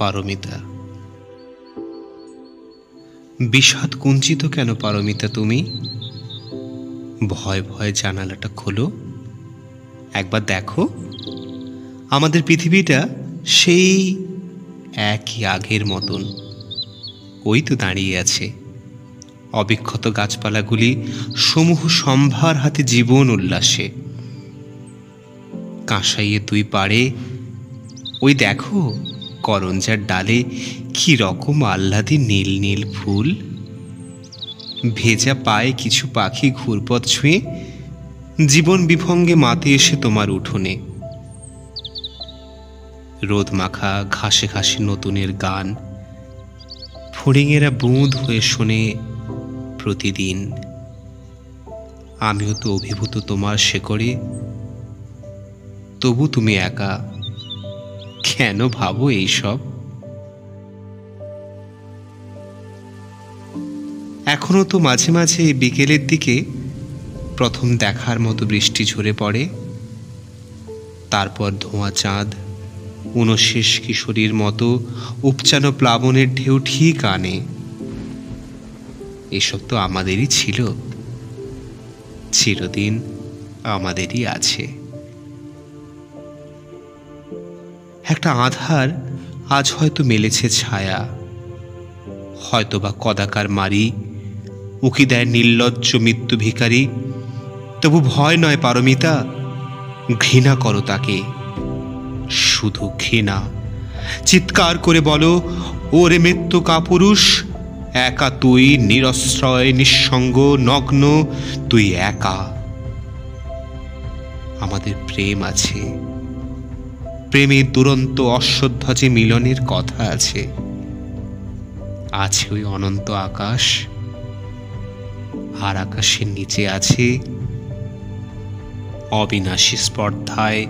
পারমিতা। বিষাদ কুঞ্চিত কেন পারমিতা তুমি? ভয় ভয় জানালাটা খোলো। একবার দেখো। আমাদের পৃথিবীটা সেই একই আগের মতন। ওই তো দাঁড়িয়ে আছে। অবিক্ষত গাছপালাগুলি সমূহ সম্ভার হাতে জীবন উল্লাসে। কাঁসাইয়ে দুই পাড়ে ওই দেখো করঞ্জার ডালে কি রকম আহ্লাদে নীল নীল ফুল। ভেজা পায়ে কিছু পাখি ঘুরপথ ছুঁয়ে জীবন বিভঙ্গে মাতে এসে তোমার উঠোনে। রোদ মাখা ঘাসে ঘাসে নতুনের গান। ফড়িংয়েরা বুঁদ হয়ে শোনে প্রতিদিন। আমিও তো অভিভূত তোমার শেকড়ে। তবু তুমি একা কেন ভাবো এইসব? এখনও তো মাঝে মাঝে বিকেলের দিকে প্রথম দেখার মতো বৃষ্টি ঝরে পড়ে, তারপর ধোঁয়া চাঁদ, উনশেষ কিশোরীর মতো উপচানো প্লাবনের ঢেউ ঠিক আনে। এসব তো আমাদেরই ছিল। চিরদিন আমাদেরই আছে। একটা আধার আজ হয়তো মেলেছে ছায়া। হয়তোবা কদাকার মারি, উকি দেয় নির্লজ্জ মৃত্যু ভিকারী তবু ভয় নয় পারমিতা, ঘৃণা করো তাকে। শুধু ঘৃণা। চিৎকার করে বলো, ওরে মৃত্যু কাপুরুষ, একা তুই নিরশ্রয়, নিঃসঙ্গ, নগ্ন, তুই একা। আমাদের প্রেম আছে। প্রেমের দুরন্ত অশ্বধ্বজে মিলনের কথা আছে আছে ওই অনন্ত আকাশ, আর আকাশের নিচে আছে অবিনাশী স্পর্ধায়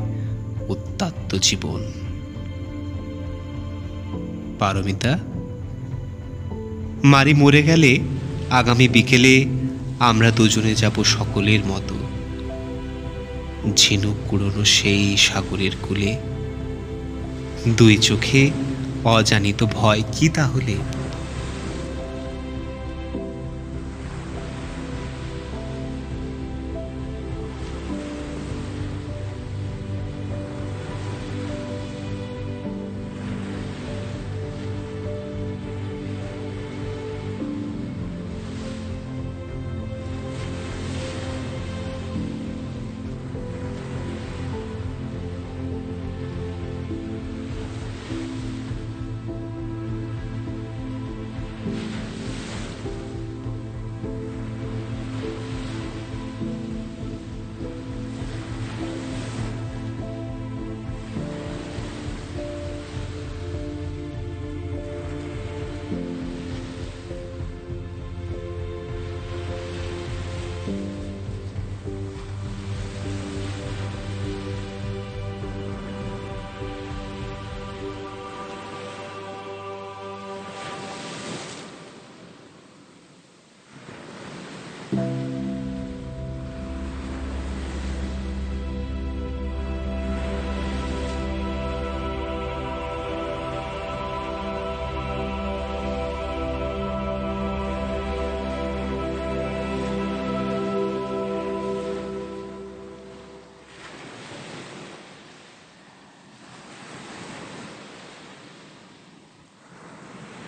উত্তাত্ত জীবন। পারমিতা, মারি মরে গেলে আগামী বিকেলে আমরা দুজনে যাব সকলের মতো। ঝিনুক কুড়োনো সেই সাগরের কূলে। দুই চোখে অজানিত ভয় কি তাহলে?